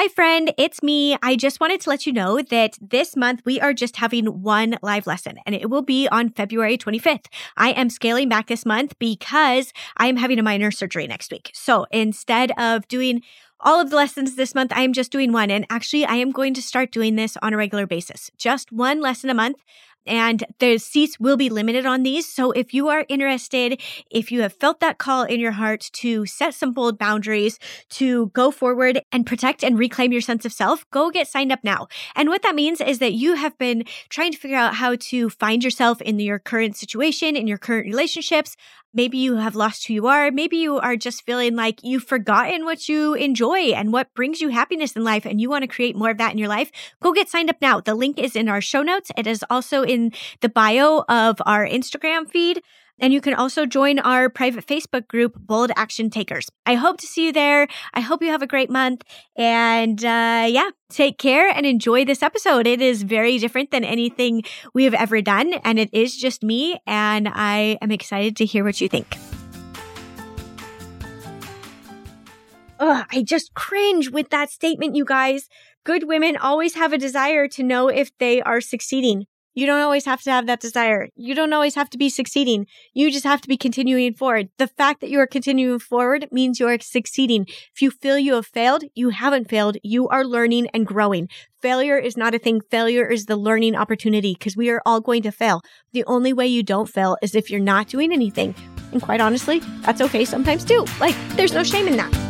Hi, friend. It's me. I just wanted to let you know that this month we are just having one live lesson and it will be on February 25th. I am scaling back this month because I am having a minor surgery next week. So instead of doing all of the lessons this month, I am just doing one. And actually, I am going to start doing this on a regular basis. Just one lesson a month and the seats will be limited on these. So if you are interested, if you have felt that call in your heart to set some bold boundaries, to go forward and protect and reclaim your sense of self, go get signed up now. And what that means is that you have been trying to figure out how to find yourself in your current situation, in your current relationships. Maybe you have lost who you are. Maybe you are just feeling like you've forgotten what you enjoy and what brings you happiness in life and you want to create more of that in your life. Go get signed up now. The link is in our show notes. It is also in the bio of our Instagram feed. And you can also join our private Facebook group, Bold Action Takers. I hope to see you there. I hope you have a great month. And uh, yeah, take care and enjoy this episode. It is very different than anything we have ever done. And it is just me. And I am excited to hear what you think. Ugh, I just cringe with that statement, you guys. Good women always have a desire to know if they are succeeding. You don't always have to have that desire. You don't always have to be succeeding. You just have to be continuing forward. The fact that you are continuing forward means you are succeeding. If you feel you have failed, you haven't failed. You are learning and growing. Failure is not a thing. Failure is the learning opportunity because we are all going to fail. The only way you don't fail is if you're not doing anything. And quite honestly, that's okay sometimes too. Like, there's no shame in that.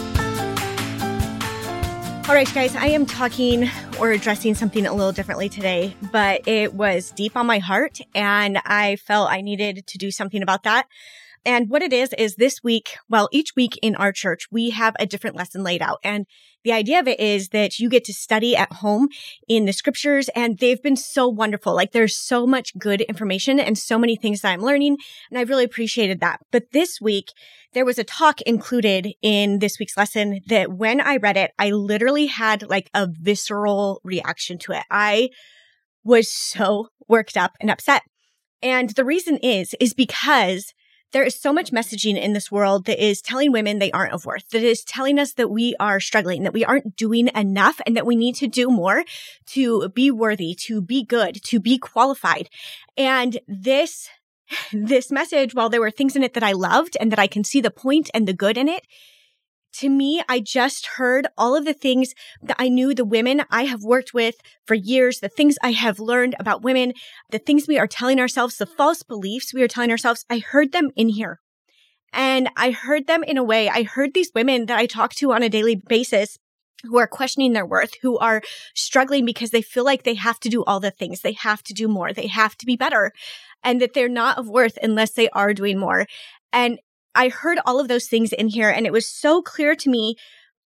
All right, guys, I am talking or addressing something a little differently today, but it was deep on my heart and I felt I needed to do something about that. And what it is, is this week, well, each week in our church, we have a different lesson laid out. And the idea of it is that you get to study at home in the scriptures and they've been so wonderful. Like there's so much good information and so many things that I'm learning. And I really appreciated that. But this week, there was a talk included in this week's lesson that when I read it, I literally had like a visceral reaction to it. I was so worked up and upset. And the reason is, is because there is so much messaging in this world that is telling women they aren't of worth, that is telling us that we are struggling, that we aren't doing enough and that we need to do more to be worthy, to be good, to be qualified. And this this message, while there were things in it that I loved and that I can see the point and the good in it, to me, I just heard all of the things that I knew the women I have worked with for years, the things I have learned about women, the things we are telling ourselves, the false beliefs we are telling ourselves. I heard them in here. And I heard them in a way. I heard these women that I talk to on a daily basis who are questioning their worth, who are struggling because they feel like they have to do all the things. They have to do more. They have to be better and that they're not of worth unless they are doing more. And I heard all of those things in here and it was so clear to me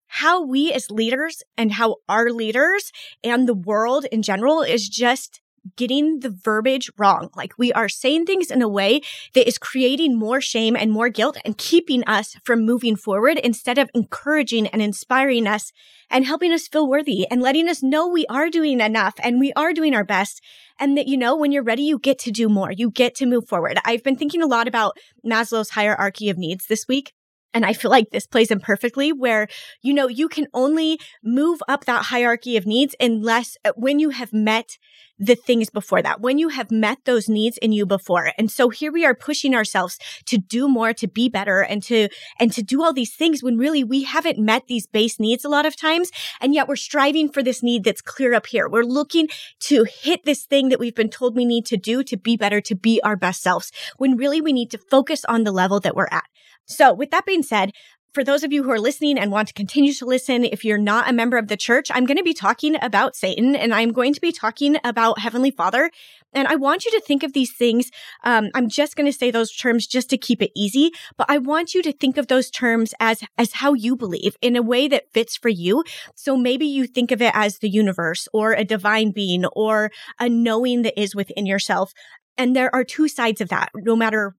how we as leaders and how our leaders and the world in general is just getting the verbiage wrong. Like we are saying things in a way that is creating more shame and more guilt and keeping us from moving forward instead of encouraging and inspiring us and helping us feel worthy and letting us know we are doing enough and we are doing our best. And that, you know, when you're ready, you get to do more. You get to move forward. I've been thinking a lot about Maslow's hierarchy of needs this week. And I feel like this plays in perfectly where, you know, you can only move up that hierarchy of needs unless uh, when you have met the things before that, when you have met those needs in you before. And so here we are pushing ourselves to do more, to be better and to, and to do all these things when really we haven't met these base needs a lot of times. And yet we're striving for this need that's clear up here. We're looking to hit this thing that we've been told we need to do to be better, to be our best selves when really we need to focus on the level that we're at. So with that being said, for those of you who are listening and want to continue to listen, if you're not a member of the church, I'm going to be talking about Satan and I'm going to be talking about Heavenly Father. And I want you to think of these things. Um, I'm just going to say those terms just to keep it easy, but I want you to think of those terms as, as how you believe in a way that fits for you. So maybe you think of it as the universe or a divine being or a knowing that is within yourself. And there are two sides of that, no matter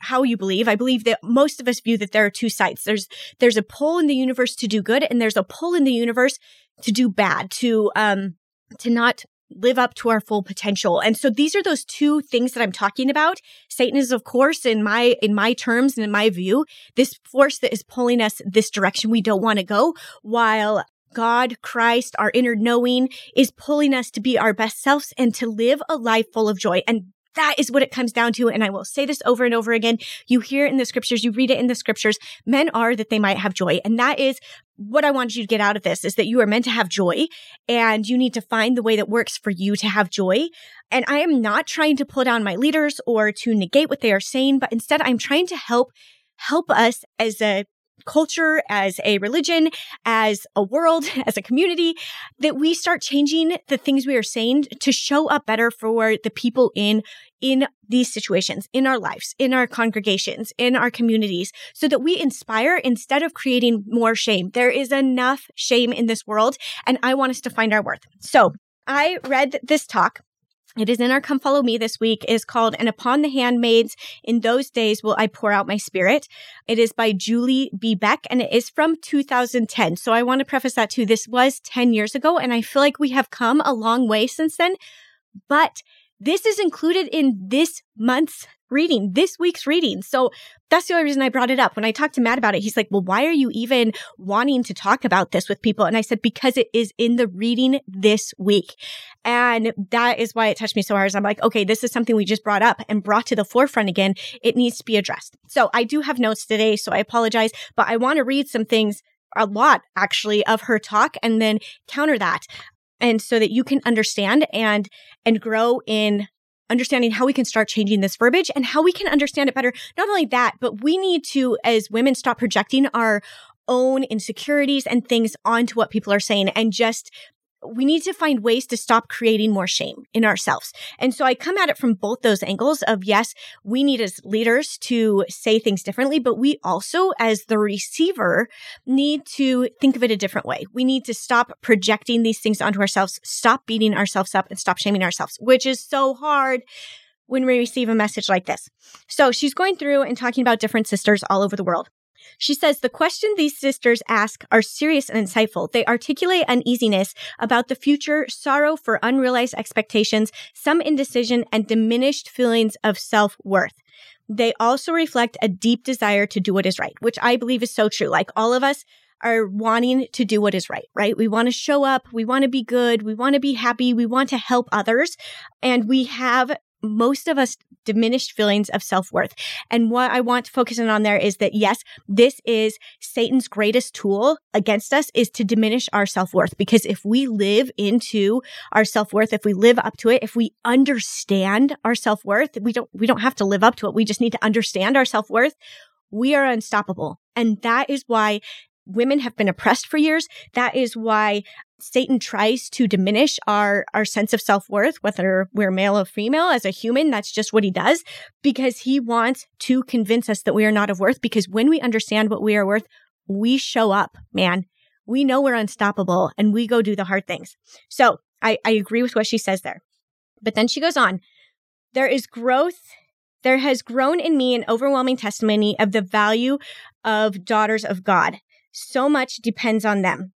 how you believe. I believe that most of us view that there are two sides. There's, there's a pull in the universe to do good and there's a pull in the universe to do bad, to, um, to not live up to our full potential. And so these are those two things that I'm talking about. Satan is, of course, in my, in my terms and in my view, this force that is pulling us this direction we don't want to go while God, Christ, our inner knowing is pulling us to be our best selves and to live a life full of joy. And that is what it comes down to. And I will say this over and over again. You hear it in the scriptures, you read it in the scriptures. Men are that they might have joy. And that is what I want you to get out of this is that you are meant to have joy and you need to find the way that works for you to have joy. And I am not trying to pull down my leaders or to negate what they are saying, but instead I'm trying to help help us as a culture, as a religion, as a world, as a community, that we start changing the things we are saying to show up better for the people in in these situations, in our lives, in our congregations, in our communities, so that we inspire instead of creating more shame. There is enough shame in this world, and I want us to find our worth. So I read this talk it is in our Come Follow Me this week. Is called And Upon the Handmaids in Those Days Will I Pour Out My Spirit. It is by Julie B. Beck and it is from 2010. So I want to preface that too. This was 10 years ago and I feel like we have come a long way since then, but this is included in this month's reading, this week's reading. So that's the only reason I brought it up. When I talked to Matt about it, he's like, well, why are you even wanting to talk about this with people? And I said, because it is in the reading this week. And that is why it touched me so hard. I'm like, okay, this is something we just brought up and brought to the forefront again. It needs to be addressed. So I do have notes today. So I apologize, but I want to read some things a lot actually of her talk and then counter that and so that you can understand and and grow in understanding how we can start changing this verbiage and how we can understand it better. Not only that, but we need to, as women, stop projecting our own insecurities and things onto what people are saying and just we need to find ways to stop creating more shame in ourselves. And so I come at it from both those angles of yes, we need as leaders to say things differently, but we also as the receiver need to think of it a different way. We need to stop projecting these things onto ourselves, stop beating ourselves up and stop shaming ourselves, which is so hard when we receive a message like this. So she's going through and talking about different sisters all over the world. She says the question these sisters ask are serious and insightful. They articulate uneasiness about the future, sorrow for unrealized expectations, some indecision, and diminished feelings of self worth. They also reflect a deep desire to do what is right, which I believe is so true. Like all of us are wanting to do what is right, right? We want to show up. We want to be good. We want to be happy. We want to help others. And we have most of us diminished feelings of self-worth. And what I want to focus in on there is that yes, this is Satan's greatest tool against us is to diminish our self-worth. Because if we live into our self-worth, if we live up to it, if we understand our self-worth, we don't, we don't have to live up to it. We just need to understand our self-worth. We are unstoppable. And that is why women have been oppressed for years. That is why Satan tries to diminish our, our sense of self-worth, whether we're male or female as a human. That's just what he does because he wants to convince us that we are not of worth. Because when we understand what we are worth, we show up, man. We know we're unstoppable and we go do the hard things. So I, I agree with what she says there. But then she goes on. There is growth. There has grown in me an overwhelming testimony of the value of daughters of God. So much depends on them.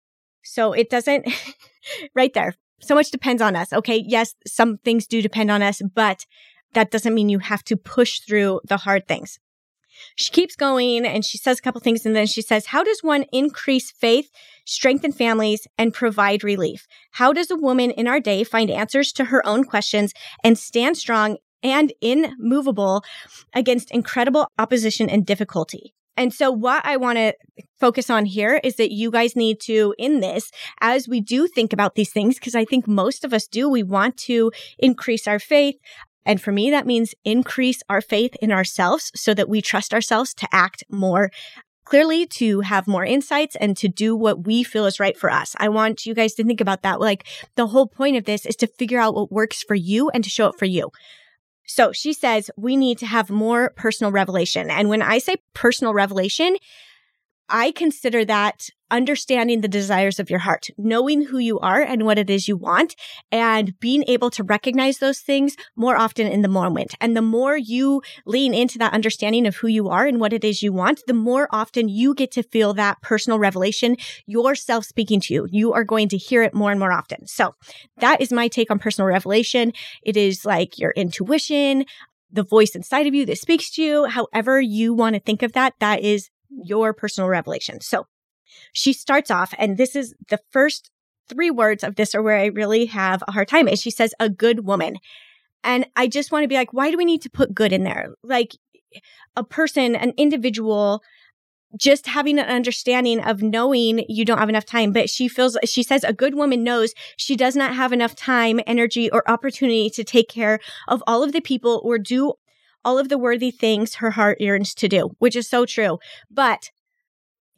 So it doesn't, right there. So much depends on us. Okay. Yes, some things do depend on us, but that doesn't mean you have to push through the hard things. She keeps going and she says a couple things and then she says, How does one increase faith, strengthen families, and provide relief? How does a woman in our day find answers to her own questions and stand strong and immovable against incredible opposition and difficulty? And so what I want to focus on here is that you guys need to, in this, as we do think about these things, because I think most of us do, we want to increase our faith. And for me, that means increase our faith in ourselves so that we trust ourselves to act more clearly to have more insights and to do what we feel is right for us. I want you guys to think about that. Like the whole point of this is to figure out what works for you and to show it for you. So she says we need to have more personal revelation. And when I say personal revelation, I consider that understanding the desires of your heart, knowing who you are and what it is you want, and being able to recognize those things more often in the moment. And the more you lean into that understanding of who you are and what it is you want, the more often you get to feel that personal revelation, yourself speaking to you. You are going to hear it more and more often. So that is my take on personal revelation. It is like your intuition, the voice inside of you that speaks to you, however you want to think of that, that is your personal revelation. So she starts off, and this is the first three words of this are where I really have a hard time is she says a good woman. And I just want to be like, why do we need to put good in there? Like a person, an individual, just having an understanding of knowing you don't have enough time. But she feels, she says a good woman knows she does not have enough time, energy, or opportunity to take care of all of the people or do all of the worthy things her heart yearns to do, which is so true. But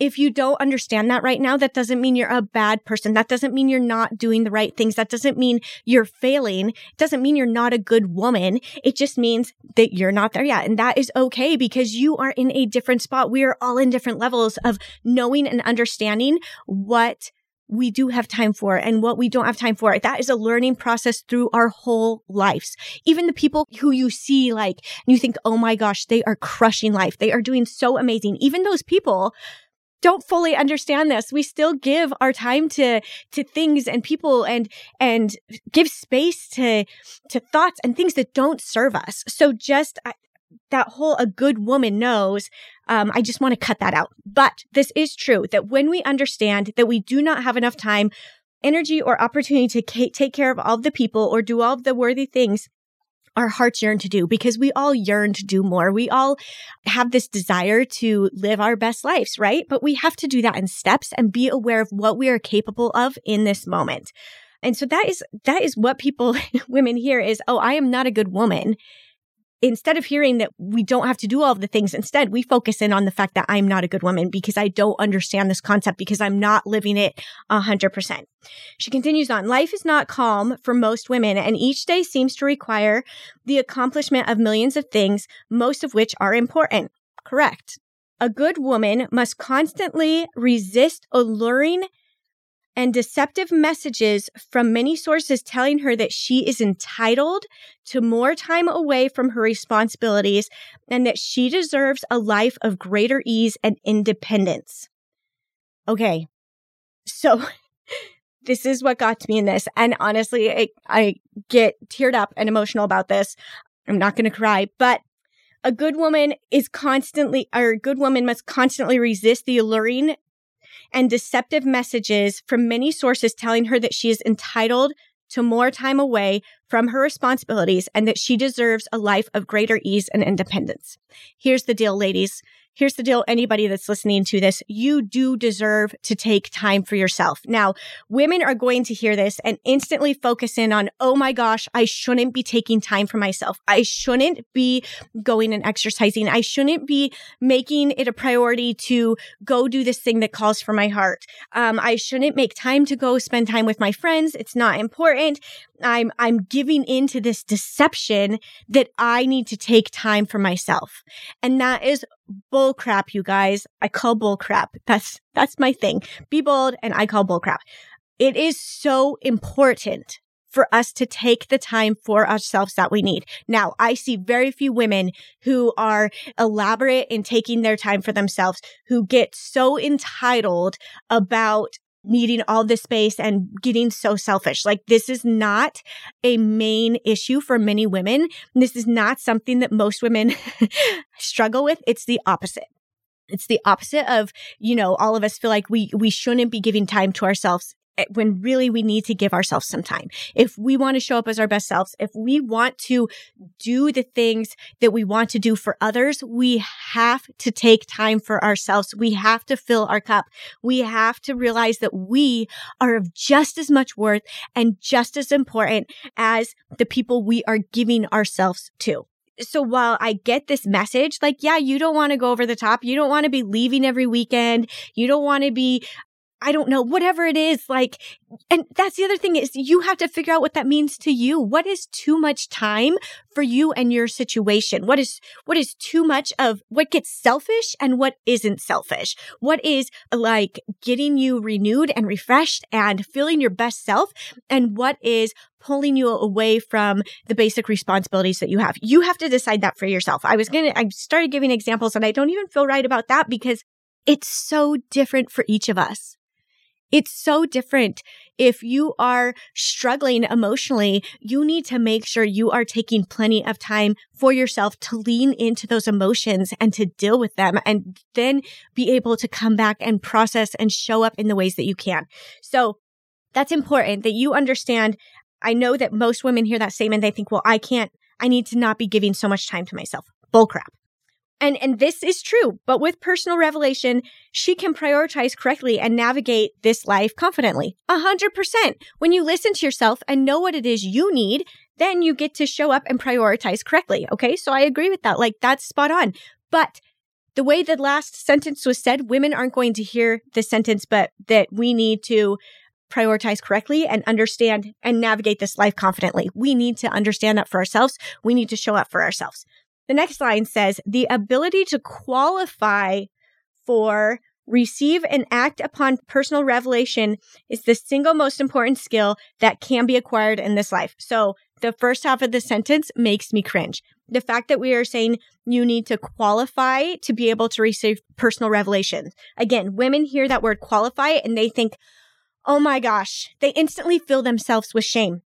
if you don't understand that right now, that doesn't mean you're a bad person. That doesn't mean you're not doing the right things. That doesn't mean you're failing. It doesn't mean you're not a good woman. It just means that you're not there yet. And that is okay because you are in a different spot. We are all in different levels of knowing and understanding what we do have time for and what we don't have time for. That is a learning process through our whole lives. Even the people who you see like, and you think, oh my gosh, they are crushing life. They are doing so amazing. Even those people don't fully understand this. We still give our time to, to things and people and, and give space to, to thoughts and things that don't serve us. So just that whole, a good woman knows, um, I just want to cut that out. But this is true that when we understand that we do not have enough time, energy or opportunity to take care of all of the people or do all of the worthy things our hearts yearn to do because we all yearn to do more. We all have this desire to live our best lives, right? But we have to do that in steps and be aware of what we are capable of in this moment. And so that is, that is what people, women hear is, oh, I am not a good woman instead of hearing that we don't have to do all the things, instead we focus in on the fact that I'm not a good woman because I don't understand this concept because I'm not living it a hundred percent. She continues on, life is not calm for most women and each day seems to require the accomplishment of millions of things, most of which are important. Correct. A good woman must constantly resist alluring and deceptive messages from many sources telling her that she is entitled to more time away from her responsibilities and that she deserves a life of greater ease and independence. Okay. So this is what got to me in this. And honestly, I, I get teared up and emotional about this. I'm not going to cry, but a good woman is constantly, or a good woman must constantly resist the alluring and deceptive messages from many sources telling her that she is entitled to more time away from her responsibilities and that she deserves a life of greater ease and independence. Here's the deal, ladies. Here's the deal. Anybody that's listening to this, you do deserve to take time for yourself. Now, women are going to hear this and instantly focus in on, oh my gosh, I shouldn't be taking time for myself. I shouldn't be going and exercising. I shouldn't be making it a priority to go do this thing that calls for my heart. Um, I shouldn't make time to go spend time with my friends. It's not important. I'm, I'm giving into this deception that I need to take time for myself. And that is bull crap, you guys. I call bull crap. That's, that's my thing. Be bold and I call bull crap. It is so important for us to take the time for ourselves that we need. Now, I see very few women who are elaborate in taking their time for themselves, who get so entitled about needing all this space and getting so selfish. Like this is not a main issue for many women. This is not something that most women struggle with. It's the opposite. It's the opposite of, you know, all of us feel like we, we shouldn't be giving time to ourselves Eh, when really we need to give ourselves some time. If we want to show up as our best selves, if we want to do the things that we want to do for others, we have to take time for ourselves. We have to fill our cup. We have to realize that we are of just as much worth and just as important as the people we are giving ourselves to so while I get this message, like, yeah, you don't want to go over the top. You don't want to be leaving every weekend. You don't want to be I don't know, whatever it is, like, and that's the other thing is you have to figure out what that means to you. What is too much time for you and your situation? What is, what is too much of what gets selfish and what isn't selfish? What is like getting you renewed and refreshed and feeling your best self? And what is pulling you away from the basic responsibilities that you have? You have to decide that for yourself. I was going to, I started giving examples and I don't even feel right about that because it's so different for each of us. It's so different. If you are struggling emotionally, you need to make sure you are taking plenty of time for yourself to lean into those emotions and to deal with them and then be able to come back and process and show up in the ways that you can. So that's important that you understand. I know that most women hear that statement. They think, well, I can't, I need to not be giving so much time to myself. Bullcrap. And, and this is true, but with personal revelation, she can prioritize correctly and navigate this life confidently. A hundred percent. When you listen to yourself and know what it is you need, then you get to show up and prioritize correctly. Okay. So I agree with that. Like that's spot on. But the way the last sentence was said, women aren't going to hear the sentence, but that we need to prioritize correctly and understand and navigate this life confidently. We need to understand that for ourselves. We need to show up for ourselves. The next line says the ability to qualify for receive and act upon personal revelation is the single most important skill that can be acquired in this life. So the first half of the sentence makes me cringe. The fact that we are saying you need to qualify to be able to receive personal revelation. Again, women hear that word qualify and they think, oh my gosh, they instantly fill themselves with shame.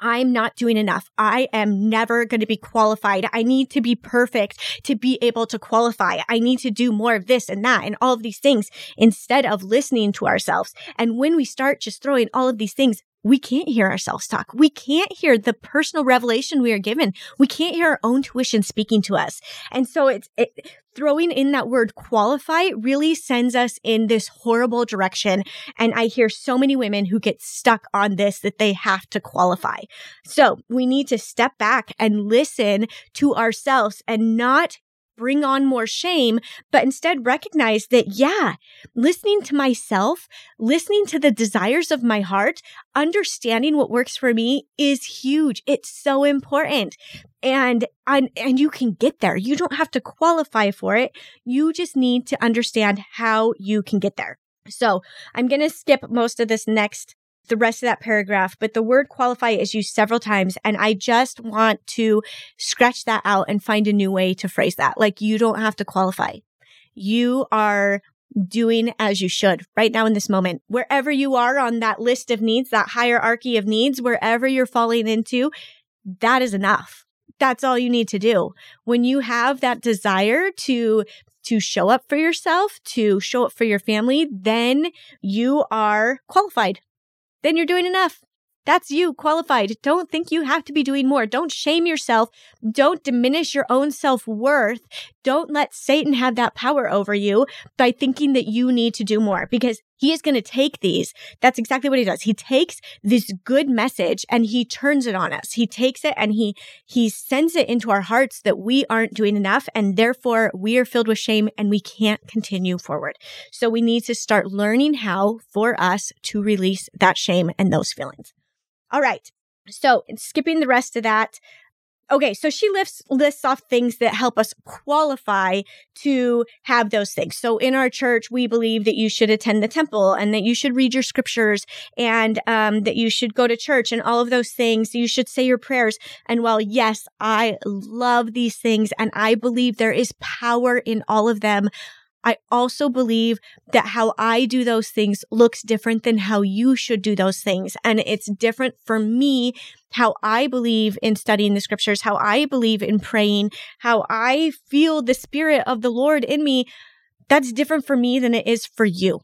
I'm not doing enough. I am never going to be qualified. I need to be perfect to be able to qualify. I need to do more of this and that and all of these things instead of listening to ourselves. And when we start just throwing all of these things we can't hear ourselves talk. We can't hear the personal revelation we are given. We can't hear our own tuition speaking to us. And so it's it, throwing in that word qualify really sends us in this horrible direction. And I hear so many women who get stuck on this that they have to qualify. So we need to step back and listen to ourselves and not bring on more shame, but instead recognize that, yeah, listening to myself, listening to the desires of my heart, understanding what works for me is huge. It's so important. And, and, and you can get there. You don't have to qualify for it. You just need to understand how you can get there. So I'm going to skip most of this next the rest of that paragraph, but the word qualify is used several times. And I just want to scratch that out and find a new way to phrase that. Like you don't have to qualify. You are doing as you should right now in this moment. Wherever you are on that list of needs, that hierarchy of needs, wherever you're falling into, that is enough. That's all you need to do. When you have that desire to to show up for yourself, to show up for your family, then you are qualified then you're doing enough. That's you qualified. Don't think you have to be doing more. Don't shame yourself. Don't diminish your own self worth. Don't let Satan have that power over you by thinking that you need to do more because he is going to take these. That's exactly what he does. He takes this good message and he turns it on us. He takes it and he, he sends it into our hearts that we aren't doing enough and therefore we are filled with shame and we can't continue forward. So we need to start learning how for us to release that shame and those feelings. All right. So skipping the rest of that. Okay, so she lists lists off things that help us qualify to have those things. So in our church, we believe that you should attend the temple and that you should read your scriptures and um, that you should go to church and all of those things. You should say your prayers. And while yes, I love these things and I believe there is power in all of them, I also believe that how I do those things looks different than how you should do those things. And it's different for me how I believe in studying the scriptures, how I believe in praying, how I feel the spirit of the Lord in me. That's different for me than it is for you.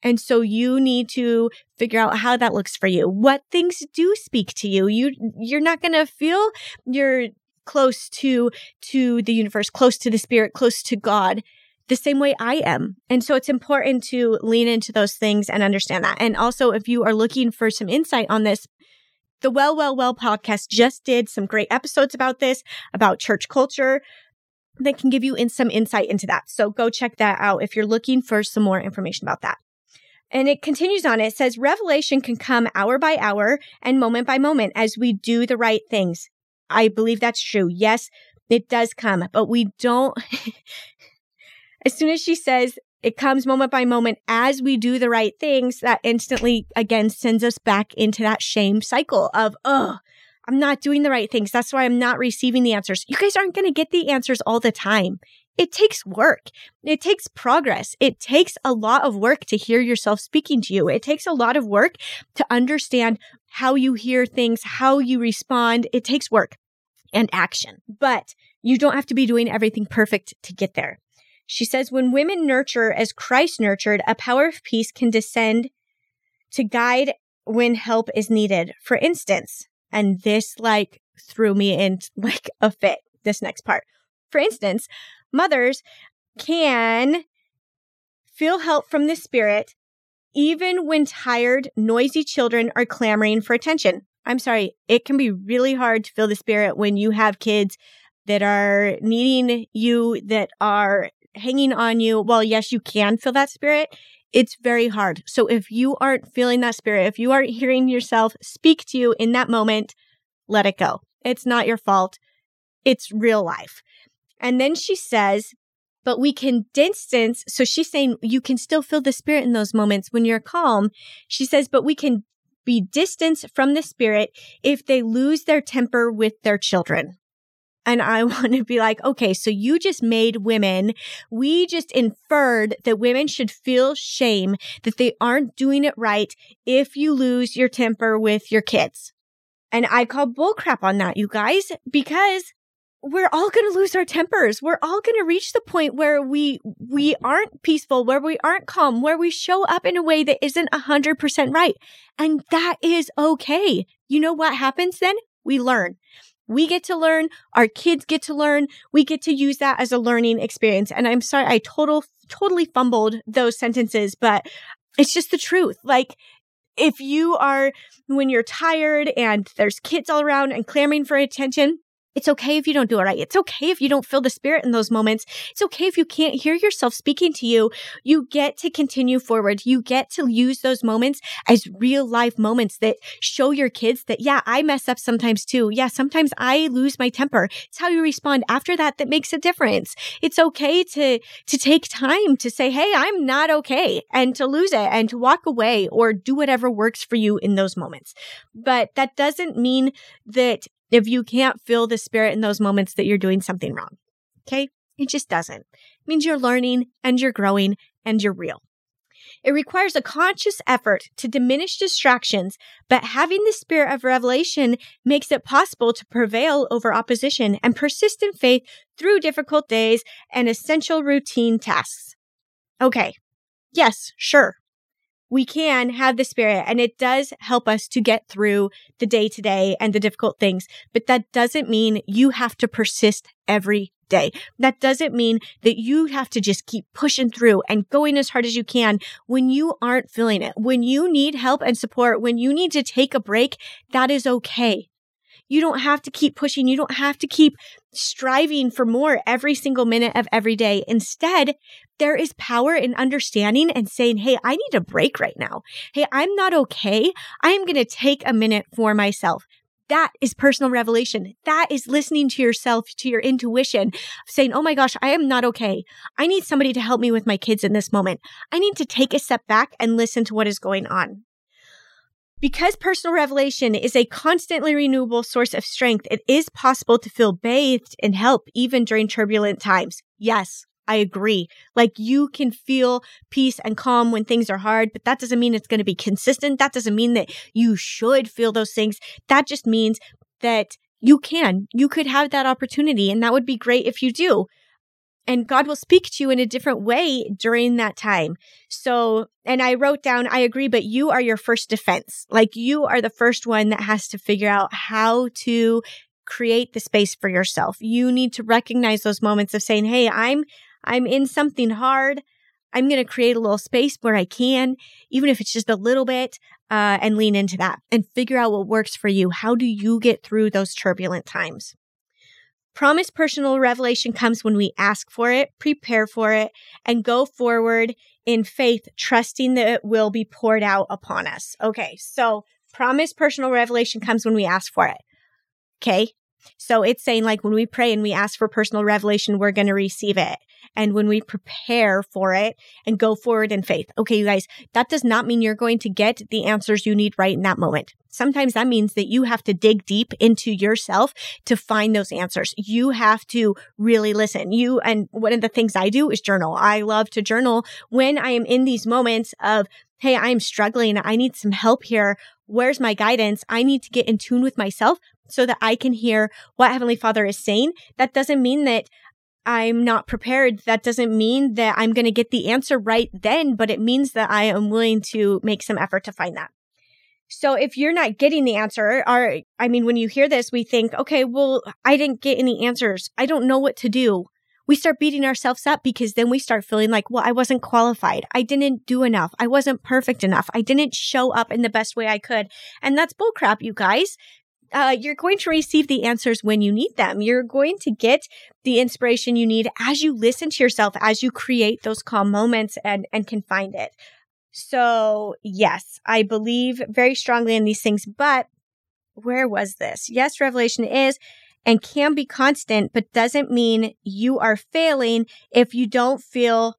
And so you need to figure out how that looks for you. What things do speak to you? You, you're not going to feel you're close to, to the universe, close to the spirit, close to God the same way I am. And so it's important to lean into those things and understand that. And also, if you are looking for some insight on this, The Well, Well, Well podcast just did some great episodes about this, about church culture that can give you in some insight into that. So go check that out if you're looking for some more information about that. And it continues on. It says revelation can come hour by hour and moment by moment as we do the right things. I believe that's true. Yes, it does come, but we don't. as soon as she says it comes moment by moment as we do the right things, that instantly again sends us back into that shame cycle of, oh, I'm not doing the right things. That's why I'm not receiving the answers. You guys aren't going to get the answers all the time. It takes work. It takes progress. It takes a lot of work to hear yourself speaking to you. It takes a lot of work to understand how you hear things, how you respond. It takes work and action, but you don't have to be doing everything perfect to get there. She says, when women nurture as Christ nurtured, a power of peace can descend to guide when help is needed. For instance, and this like threw me in like a fit, this next part. For instance, mothers can feel help from the spirit even when tired, noisy children are clamoring for attention. I'm sorry, it can be really hard to feel the spirit when you have kids that are needing you, that are hanging on you. well, yes, you can feel that spirit, it's very hard. So if you aren't feeling that spirit, if you aren't hearing yourself speak to you in that moment, let it go. It's not your fault. It's real life. And then she says, but we can distance. So she's saying you can still feel the spirit in those moments when you're calm. She says, but we can be distanced from the spirit if they lose their temper with their children. And I want to be like, okay, so you just made women, we just inferred that women should feel shame that they aren't doing it right if you lose your temper with your kids. And I call bullcrap on that, you guys, because we're all going to lose our tempers. We're all going to reach the point where we, we aren't peaceful, where we aren't calm, where we show up in a way that isn't a hundred percent right. And that is okay. You know what happens then? We learn. We get to learn. Our kids get to learn. We get to use that as a learning experience. And I'm sorry, I total, totally fumbled those sentences, but it's just the truth. Like, if you are, when you're tired and there's kids all around and clamoring for attention, it's okay if you don't do it right. It's okay if you don't feel the spirit in those moments. It's okay if you can't hear yourself speaking to you. You get to continue forward. You get to use those moments as real life moments that show your kids that, yeah, I mess up sometimes too. Yeah, sometimes I lose my temper. It's how you respond after that that makes a difference. It's okay to, to take time to say, Hey, I'm not okay and to lose it and to walk away or do whatever works for you in those moments. But that doesn't mean that if you can't feel the spirit in those moments that you're doing something wrong. Okay. It just doesn't. It means you're learning and you're growing and you're real. It requires a conscious effort to diminish distractions, but having the spirit of revelation makes it possible to prevail over opposition and persistent faith through difficult days and essential routine tasks. Okay. Yes, sure we can have the spirit and it does help us to get through the day to day and the difficult things. But that doesn't mean you have to persist every day. That doesn't mean that you have to just keep pushing through and going as hard as you can when you aren't feeling it. When you need help and support, when you need to take a break, that is okay. You don't have to keep pushing. You don't have to keep striving for more every single minute of every day. Instead, there is power in understanding and saying, Hey, I need a break right now. Hey, I'm not okay. I am going to take a minute for myself. That is personal revelation. That is listening to yourself, to your intuition, saying, Oh my gosh, I am not okay. I need somebody to help me with my kids in this moment. I need to take a step back and listen to what is going on. Because personal revelation is a constantly renewable source of strength, it is possible to feel bathed in help even during turbulent times. Yes, I agree. Like you can feel peace and calm when things are hard, but that doesn't mean it's going to be consistent. That doesn't mean that you should feel those things. That just means that you can. You could have that opportunity, and that would be great if you do and God will speak to you in a different way during that time. So, and I wrote down, I agree, but you are your first defense. Like you are the first one that has to figure out how to create the space for yourself. You need to recognize those moments of saying, Hey, I'm, I'm in something hard. I'm going to create a little space where I can, even if it's just a little bit. uh, and lean into that and figure out what works for you. How do you get through those turbulent times? Promise personal revelation comes when we ask for it, prepare for it, and go forward in faith, trusting that it will be poured out upon us. Okay, so promise personal revelation comes when we ask for it. Okay, so it's saying like when we pray and we ask for personal revelation, we're going to receive it. And when we prepare for it and go forward in faith. Okay, you guys, that does not mean you're going to get the answers you need right in that moment. Sometimes that means that you have to dig deep into yourself to find those answers. You have to really listen. You, and one of the things I do is journal. I love to journal when I am in these moments of, Hey, I'm struggling. I need some help here. Where's my guidance? I need to get in tune with myself so that I can hear what Heavenly Father is saying. That doesn't mean that I'm not prepared. That doesn't mean that I'm going to get the answer right then, but it means that I am willing to make some effort to find that. So if you're not getting the answer, or I mean, when you hear this, we think, okay, well, I didn't get any answers. I don't know what to do. We start beating ourselves up because then we start feeling like, well, I wasn't qualified. I didn't do enough. I wasn't perfect enough. I didn't show up in the best way I could. And that's bullcrap, you guys uh, you're going to receive the answers when you need them. You're going to get the inspiration you need as you listen to yourself, as you create those calm moments and, and can find it. So yes, I believe very strongly in these things, but where was this? Yes, revelation is and can be constant, but doesn't mean you are failing if you don't feel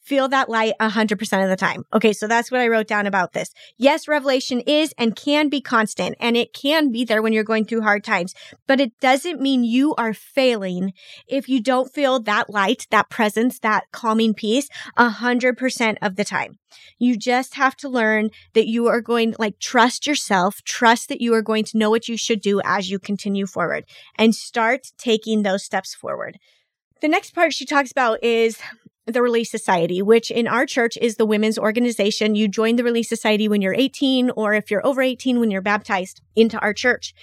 feel that light 100% of the time. Okay, so that's what I wrote down about this. Yes, revelation is and can be constant, and it can be there when you're going through hard times, but it doesn't mean you are failing if you don't feel that light, that presence, that calming peace 100% of the time. You just have to learn that you are going like trust yourself, trust that you are going to know what you should do as you continue forward and start taking those steps forward. The next part she talks about is the Relief Society, which in our church is the women's organization. You join the Relief Society when you're 18, or if you're over 18, when you're baptized into our church.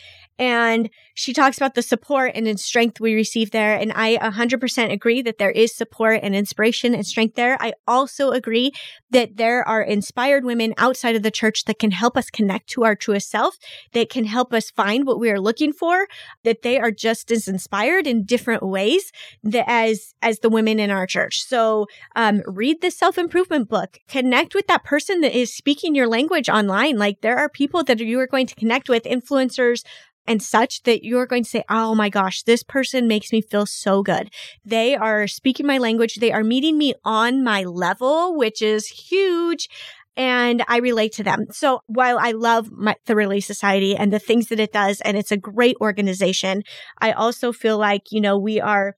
And she talks about the support and strength we receive there. And I 100% agree that there is support and inspiration and strength there. I also agree that there are inspired women outside of the church that can help us connect to our truest self, that can help us find what we are looking for, that they are just as inspired in different ways that as, as the women in our church. So, um, read the self improvement book, connect with that person that is speaking your language online. Like there are people that you are going to connect with, influencers, and such that you're going to say, Oh my gosh, this person makes me feel so good. They are speaking my language. They are meeting me on my level, which is huge. And I relate to them. So while I love my, the Relief Society and the things that it does, and it's a great organization, I also feel like, you know, we are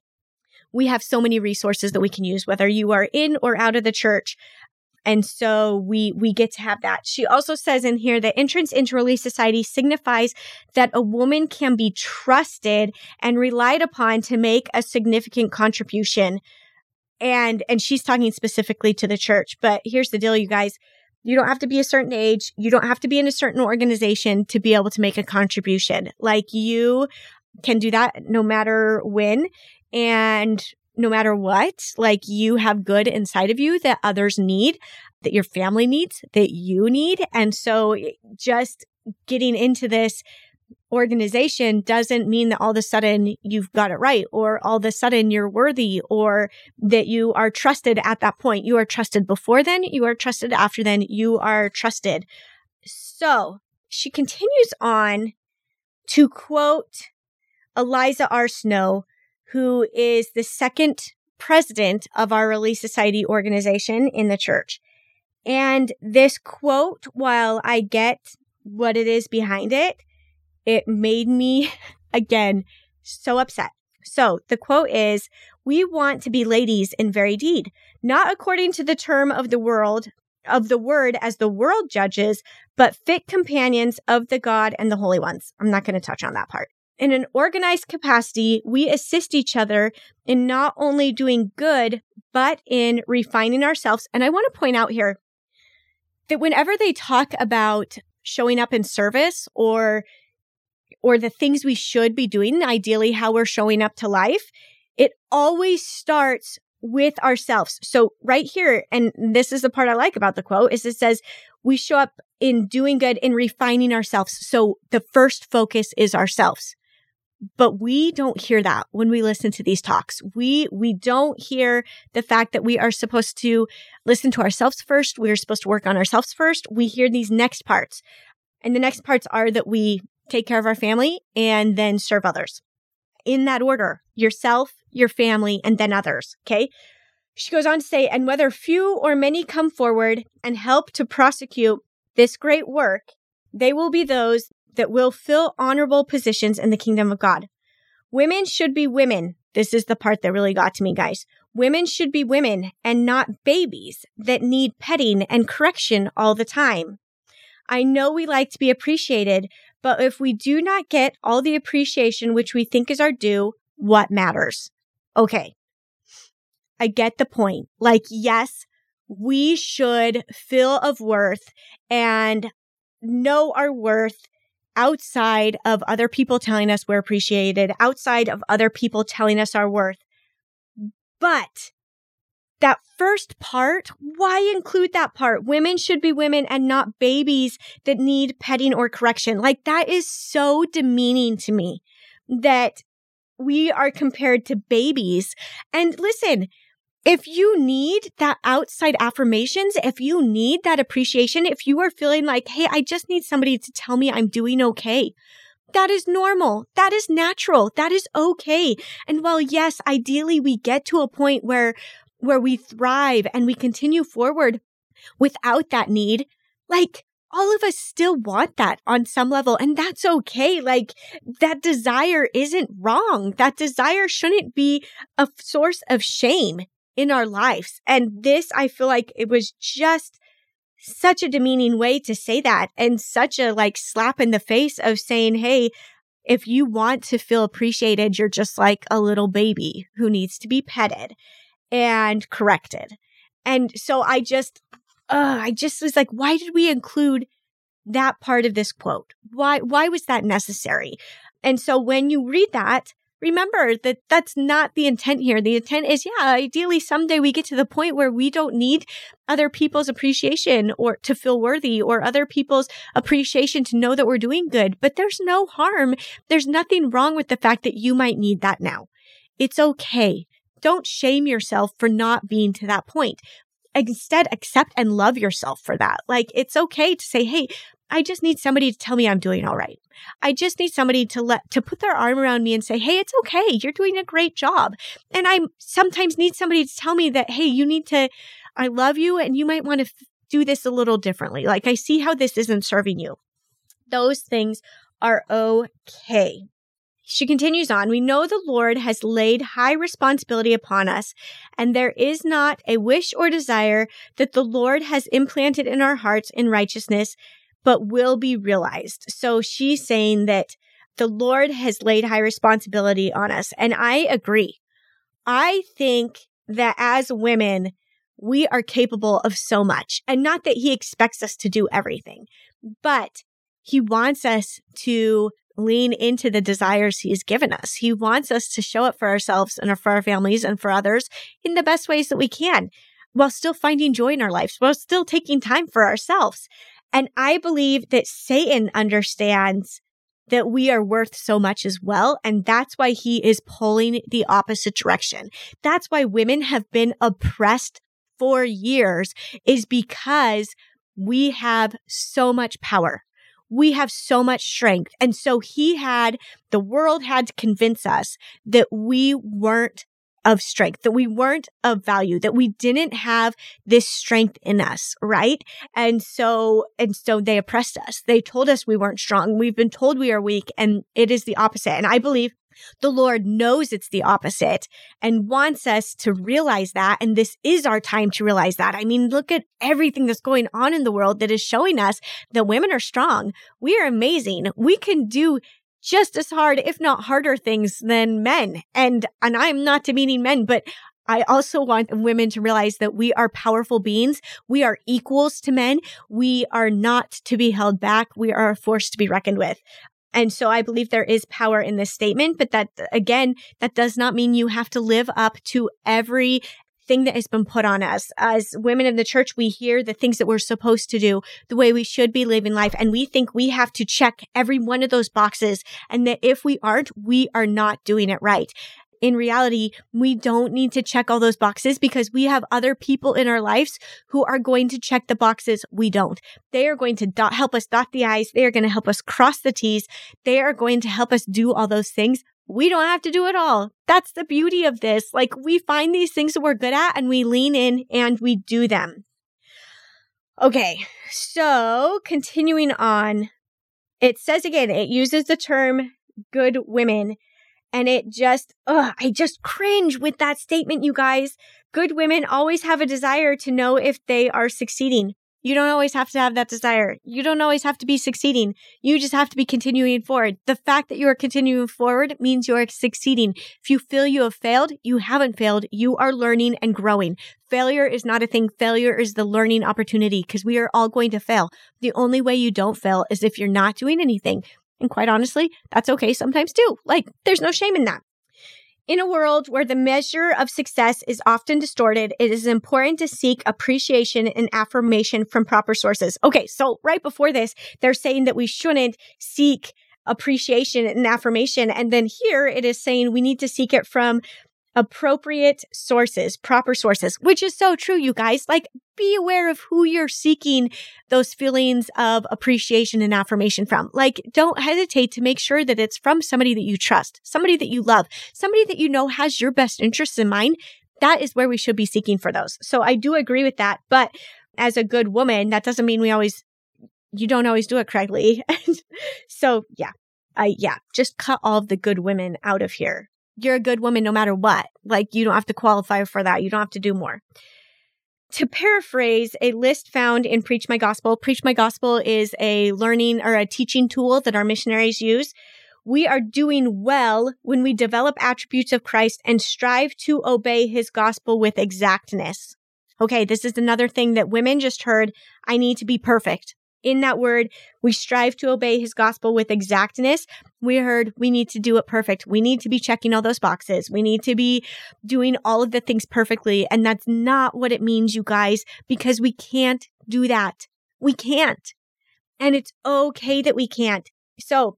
we have so many resources that we can use, whether you are in or out of the church. And so we, we get to have that. She also says in here that entrance into Relief Society signifies that a woman can be trusted and relied upon to make a significant contribution. And, and she's talking specifically to the church. But here's the deal, you guys. You don't have to be a certain age. You don't have to be in a certain organization to be able to make a contribution. Like you can do that no matter when. And no matter what, like you have good inside of you that others need, that your family needs, that you need. And so eh, just getting into this organization doesn't mean that all of a sudden you've got it right or all of a sudden you're worthy or that you are trusted at that point. You are trusted before then. You are trusted after then. You are trusted. So she continues on to quote Eliza R. Snow, who is the second president of our Relief Society organization in the church. And this quote, while I get what it is behind it, it made me again so upset. So the quote is, we want to be ladies in very deed, not according to the term of the world, of the word as the world judges, but fit companions of the God and the holy ones. I'm not going to touch on that part. In an organized capacity, we assist each other in not only doing good, but in refining ourselves. And I want to point out here that whenever they talk about showing up in service or or the things we should be doing, ideally how we're showing up to life, it always starts with ourselves. So right here, and this is the part I like about the quote, is it says we show up in doing good, in refining ourselves. So the first focus is ourselves. But we don't hear that when we listen to these talks. We, we don't hear the fact that we are supposed to listen to ourselves first. We are supposed to work on ourselves first. We hear these next parts. And the next parts are that we take care of our family and then serve others in that order yourself, your family, and then others. Okay. She goes on to say, and whether few or many come forward and help to prosecute this great work, they will be those that will fill honorable positions in the kingdom of God. Women should be women. This is the part that really got to me, guys. Women should be women and not babies that need petting and correction all the time. I know we like to be appreciated, but if we do not get all the appreciation which we think is our due, what matters? Okay. I get the point. Like, yes, we should feel of worth and know our worth outside of other people telling us we're appreciated, outside of other people telling us our worth. But that first part, why include that part? Women should be women and not babies that need petting or correction. Like that is so demeaning to me that we are compared to babies. And listen, if you need that outside affirmations, if you need that appreciation, if you are feeling like, Hey, I just need somebody to tell me I'm doing okay. That is normal. That is natural. That is okay. And while yes, ideally we get to a point where where we thrive and we continue forward without that need, like all of us still want that on some level. And that's okay. Like that desire isn't wrong. That desire shouldn't be a source of shame in our lives. And this, I feel like it was just such a demeaning way to say that and such a like slap in the face of saying, Hey, if you want to feel appreciated, you're just like a little baby who needs to be petted and corrected. And so I just, uh, I just was like, why did we include that part of this quote? Why, why was that necessary? And so when you read that, remember that that's not the intent here. The intent is, yeah, ideally someday we get to the point where we don't need other people's appreciation or to feel worthy or other people's appreciation to know that we're doing good. But there's no harm. There's nothing wrong with the fact that you might need that now. It's okay. Don't shame yourself for not being to that point. Instead, accept and love yourself for that. Like it's okay to say, Hey, I just need somebody to tell me I'm doing all right. I just need somebody to let, to put their arm around me and say, Hey, it's okay. You're doing a great job. And I sometimes need somebody to tell me that, Hey, you need to, I love you and you might want to f- do this a little differently. Like I see how this isn't serving you. Those things are okay. She continues on, we know the Lord has laid high responsibility upon us, and there is not a wish or desire that the Lord has implanted in our hearts in righteousness, but will be realized. So she's saying that the Lord has laid high responsibility on us. And I agree. I think that as women, we are capable of so much and not that he expects us to do everything, but he wants us to lean into the desires he's given us. He wants us to show up for ourselves and for our families and for others in the best ways that we can while still finding joy in our lives, while still taking time for ourselves. And I believe that Satan understands that we are worth so much as well. And that's why he is pulling the opposite direction. That's why women have been oppressed for years is because we have so much power we have so much strength. And so he had, the world had to convince us that we weren't of strength, that we weren't of value, that we didn't have this strength in us, right? And so, and so they oppressed us. They told us we weren't strong. We've been told we are weak and it is the opposite. And I believe the Lord knows it's the opposite and wants us to realize that. And this is our time to realize that. I mean, look at everything that's going on in the world that is showing us that women are strong. We are amazing. We can do just as hard, if not harder things than men. And, and I'm not demeaning men, but I also want women to realize that we are powerful beings. We are equals to men. We are not to be held back. We are a force to be reckoned with. And so I believe there is power in this statement, but that again, that does not mean you have to live up to every thing that has been put on us. As women in the church, we hear the things that we're supposed to do, the way we should be living life. And we think we have to check every one of those boxes. And that if we aren't, we are not doing it right in reality, we don't need to check all those boxes because we have other people in our lives who are going to check the boxes we don't. They are going to dot, help us dot the I's. They are going to help us cross the T's. They are going to help us do all those things. We don't have to do it all. That's the beauty of this. Like we find these things that we're good at and we lean in and we do them. Okay. So continuing on, it says again, it uses the term good women and it just, ugh, I just cringe with that statement, you guys. Good women always have a desire to know if they are succeeding. You don't always have to have that desire. You don't always have to be succeeding. You just have to be continuing forward. The fact that you are continuing forward means you are succeeding. If you feel you have failed, you haven't failed. You are learning and growing. Failure is not a thing. Failure is the learning opportunity because we are all going to fail. The only way you don't fail is if you're not doing anything. And quite honestly, that's okay sometimes too. Like, there's no shame in that. In a world where the measure of success is often distorted, it is important to seek appreciation and affirmation from proper sources. Okay, so right before this, they're saying that we shouldn't seek appreciation and affirmation. And then here it is saying we need to seek it from appropriate sources, proper sources, which is so true, you guys. Like, be aware of who you're seeking those feelings of appreciation and affirmation from. Like, don't hesitate to make sure that it's from somebody that you trust, somebody that you love, somebody that you know has your best interests in mind. That is where we should be seeking for those. So I do agree with that. But as a good woman, that doesn't mean we always, you don't always do it correctly. so yeah, I, yeah, just cut all of the good women out of here you're a good woman no matter what. Like you don't have to qualify for that. You don't have to do more. To paraphrase a list found in Preach My Gospel, Preach My Gospel is a learning or a teaching tool that our missionaries use. We are doing well when we develop attributes of Christ and strive to obey his gospel with exactness. Okay, this is another thing that women just heard. I need to be perfect in that word, we strive to obey his gospel with exactness. We heard we need to do it perfect. We need to be checking all those boxes. We need to be doing all of the things perfectly. And that's not what it means, you guys, because we can't do that. We can't. And it's okay that we can't. So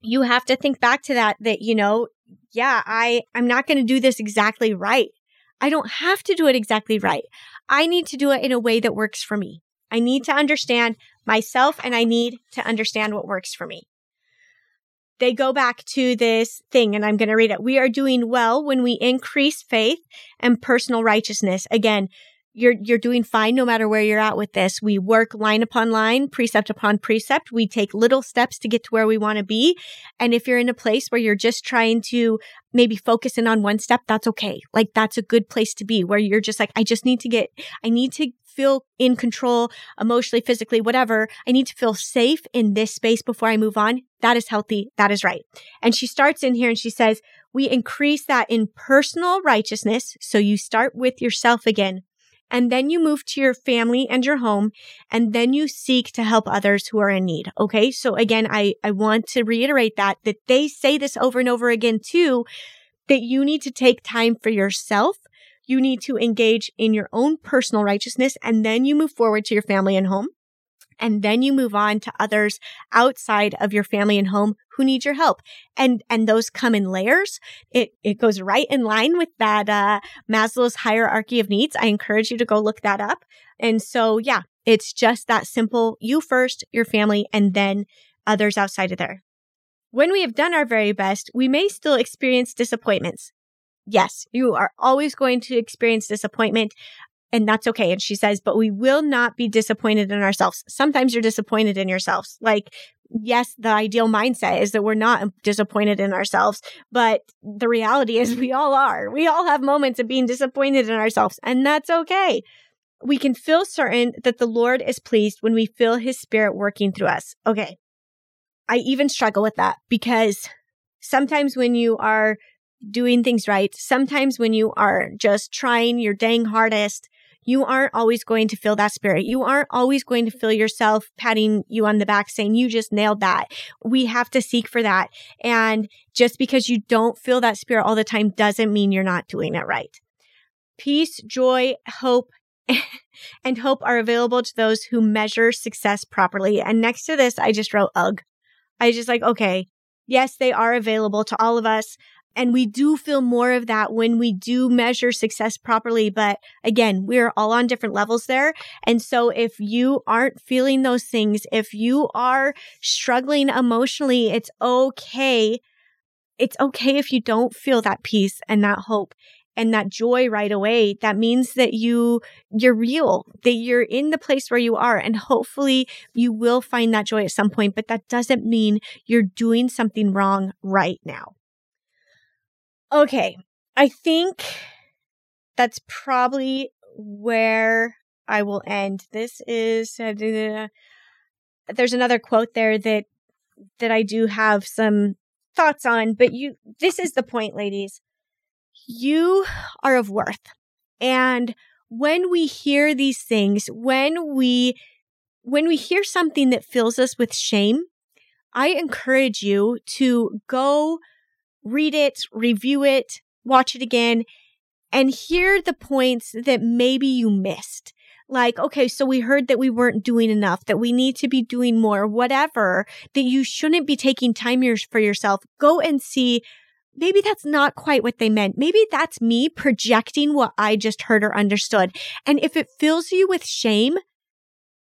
you have to think back to that, that, you know, yeah, I, I'm not going to do this exactly right. I don't have to do it exactly right. I need to do it in a way that works for me. I need to understand myself and I need to understand what works for me. They go back to this thing and I'm going to read it. We are doing well when we increase faith and personal righteousness. Again, you're you're doing fine no matter where you're at with this. We work line upon line, precept upon precept. We take little steps to get to where we want to be. And if you're in a place where you're just trying to maybe focus in on one step, that's okay. Like that's a good place to be where you're just like I just need to get I need to feel in control emotionally, physically, whatever. I need to feel safe in this space before I move on. That is healthy. That is right. And she starts in here and she says, we increase that in personal righteousness. So you start with yourself again. And then you move to your family and your home, and then you seek to help others who are in need. Okay. So again, I, I want to reiterate that, that they say this over and over again too, that you need to take time for yourself you need to engage in your own personal righteousness and then you move forward to your family and home. And then you move on to others outside of your family and home who need your help. And, and those come in layers. It, it goes right in line with that, uh, Maslow's hierarchy of needs. I encourage you to go look that up. And so, yeah, it's just that simple. You first, your family, and then others outside of there. When we have done our very best, we may still experience disappointments yes, you are always going to experience disappointment and that's okay. And she says, but we will not be disappointed in ourselves. Sometimes you're disappointed in yourselves. Like, yes, the ideal mindset is that we're not disappointed in ourselves, but the reality is we all are. We all have moments of being disappointed in ourselves, and that's okay. We can feel certain that the Lord is pleased when we feel his spirit working through us. Okay. I even struggle with that because sometimes when you are doing things right. Sometimes when you are just trying your dang hardest, you aren't always going to feel that spirit. You aren't always going to feel yourself patting you on the back saying, you just nailed that. We have to seek for that. And just because you don't feel that spirit all the time doesn't mean you're not doing it right. Peace, joy, hope, and hope are available to those who measure success properly. And next to this, I just wrote ugh. I just like, okay, yes, they are available to all of us. And we do feel more of that when we do measure success properly. But again, we're all on different levels there. And so if you aren't feeling those things, if you are struggling emotionally, it's okay. It's okay if you don't feel that peace and that hope and that joy right away, that means that you, you're real, that you're in the place where you are. And hopefully you will find that joy at some point, but that doesn't mean you're doing something wrong right now. Okay. I think that's probably where I will end. This is, uh, there's another quote there that, that I do have some thoughts on, but you, this is the point, ladies you are of worth. And when we hear these things, when we, when we hear something that fills us with shame, I encourage you to go read it, review it, watch it again, and hear the points that maybe you missed. Like, okay, so we heard that we weren't doing enough, that we need to be doing more, whatever, that you shouldn't be taking time for yourself. Go and see maybe that's not quite what they meant. Maybe that's me projecting what I just heard or understood. And if it fills you with shame,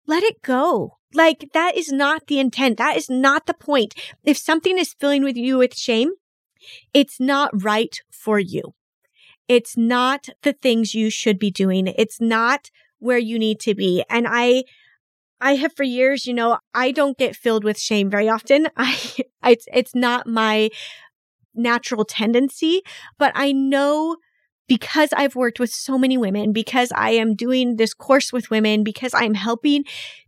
let it go. Like that is not the intent. That is not the point. If something is filling with you with shame, it's not right for you. It's not the things you should be doing. It's not where you need to be. And I, I have for years, you know, I don't get filled with shame very often. I, it's, it's not my natural tendency, but I know because I've worked with so many women, because I am doing this course with women, because I'm helping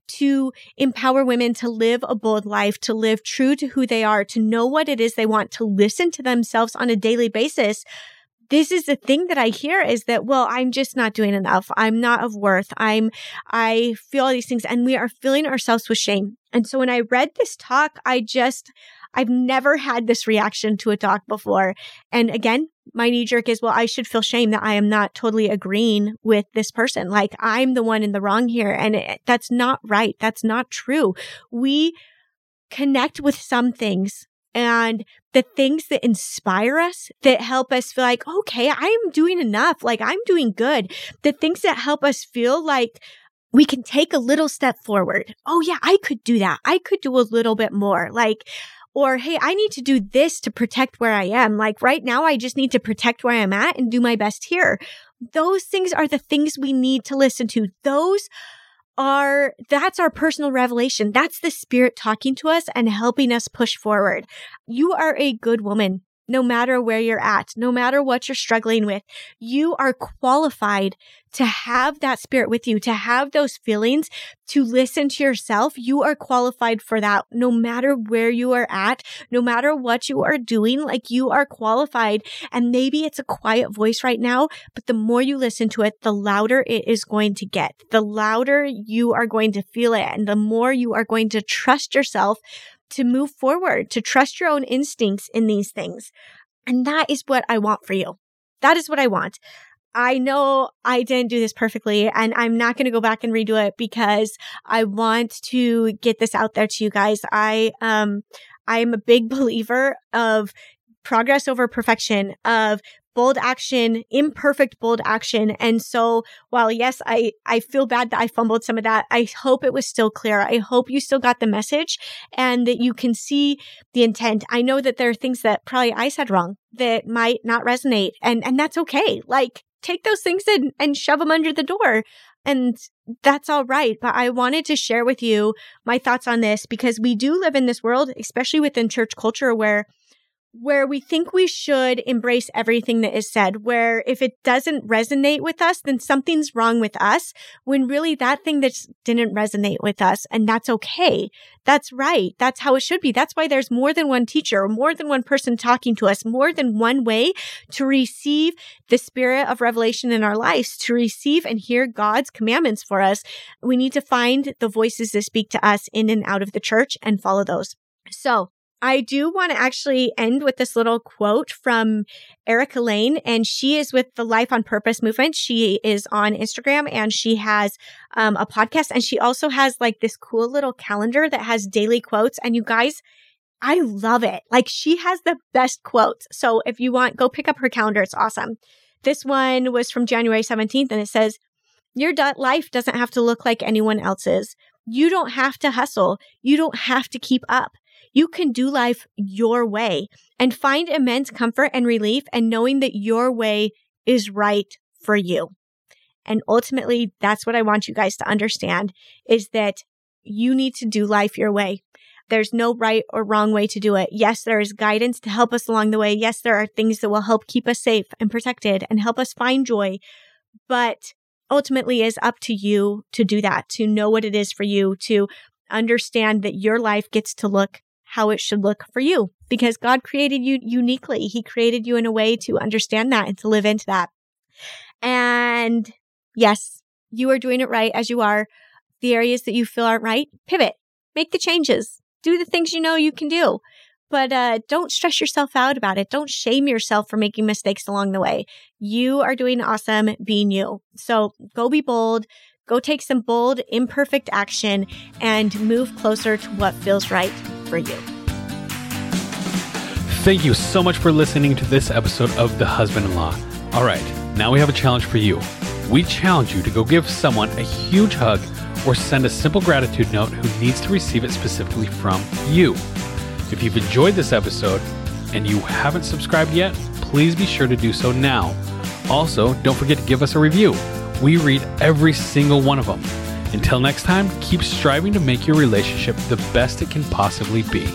to empower women to live a bold life, to live true to who they are, to know what it is they want, to listen to themselves on a daily basis. This is the thing that I hear is that, well, I'm just not doing enough. I'm not of worth. I'm, I feel all these things and we are filling ourselves with shame. And so when I read this talk, I just, I've never had this reaction to a talk before. And again, my knee jerk is, well, I should feel shame that I am not totally agreeing with this person. Like I'm the one in the wrong here. And it, that's not right. That's not true. We connect with some things and the things that inspire us that help us feel like, okay, I am doing enough. Like I'm doing good. The things that help us feel like we can take a little step forward. Oh yeah, I could do that. I could do a little bit more. Like or, hey, I need to do this to protect where I am. Like right now, I just need to protect where I'm at and do my best here. Those things are the things we need to listen to. Those are, that's our personal revelation. That's the spirit talking to us and helping us push forward. You are a good woman no matter where you're at, no matter what you're struggling with, you are qualified to have that spirit with you, to have those feelings, to listen to yourself. You are qualified for that no matter where you are at, no matter what you are doing, like you are qualified. And maybe it's a quiet voice right now, but the more you listen to it, the louder it is going to get, the louder you are going to feel it. And the more you are going to trust yourself to move forward, to trust your own instincts in these things. And that is what I want for you. That is what I want. I know I didn't do this perfectly and I'm not going to go back and redo it because I want to get this out there to you guys. I, um, I am a big believer of progress over perfection, of bold action, imperfect bold action. And so while yes, I, I feel bad that I fumbled some of that, I hope it was still clear. I hope you still got the message and that you can see the intent. I know that there are things that probably I said wrong that might not resonate and, and that's okay. Like take those things and, and shove them under the door. And that's all right. But I wanted to share with you my thoughts on this because we do live in this world, especially within church culture where where we think we should embrace everything that is said, where if it doesn't resonate with us, then something's wrong with us, when really that thing that didn't resonate with us, and that's okay. That's right. That's how it should be. That's why there's more than one teacher, more than one person talking to us, more than one way to receive the spirit of revelation in our lives, to receive and hear God's commandments for us. We need to find the voices that speak to us in and out of the church and follow those. So I do want to actually end with this little quote from Erica Layne, and she is with the Life on Purpose movement. She is on Instagram and she has um, a podcast, and she also has like this cool little calendar that has daily quotes. And you guys, I love it. Like she has the best quotes. So if you want, go pick up her calendar. It's awesome. This one was from January 17th, and it says, Your life doesn't have to look like anyone else's. You don't have to hustle. You don't have to keep up. You can do life your way and find immense comfort and relief and knowing that your way is right for you. And ultimately, that's what I want you guys to understand is that you need to do life your way. There's no right or wrong way to do it. Yes, there is guidance to help us along the way. Yes, there are things that will help keep us safe and protected and help us find joy. But ultimately is up to you to do that, to know what it is for you, to understand that your life gets to look how it should look for you because God created you uniquely. He created you in a way to understand that and to live into that. And yes, you are doing it right as you are. The areas that you feel aren't right, pivot, make the changes, do the things you know you can do. But uh, don't stress yourself out about it. Don't shame yourself for making mistakes along the way. You are doing awesome being you. So go be bold, go take some bold, imperfect action, and move closer to what feels right for you. Thank you so much for listening to this episode of The Husband in Law. All right, now we have a challenge for you. We challenge you to go give someone a huge hug or send a simple gratitude note who needs to receive it specifically from you. If you've enjoyed this episode and you haven't subscribed yet, please be sure to do so now. Also, don't forget to give us a review. We read every single one of them. Until next time, keep striving to make your relationship the best it can possibly be.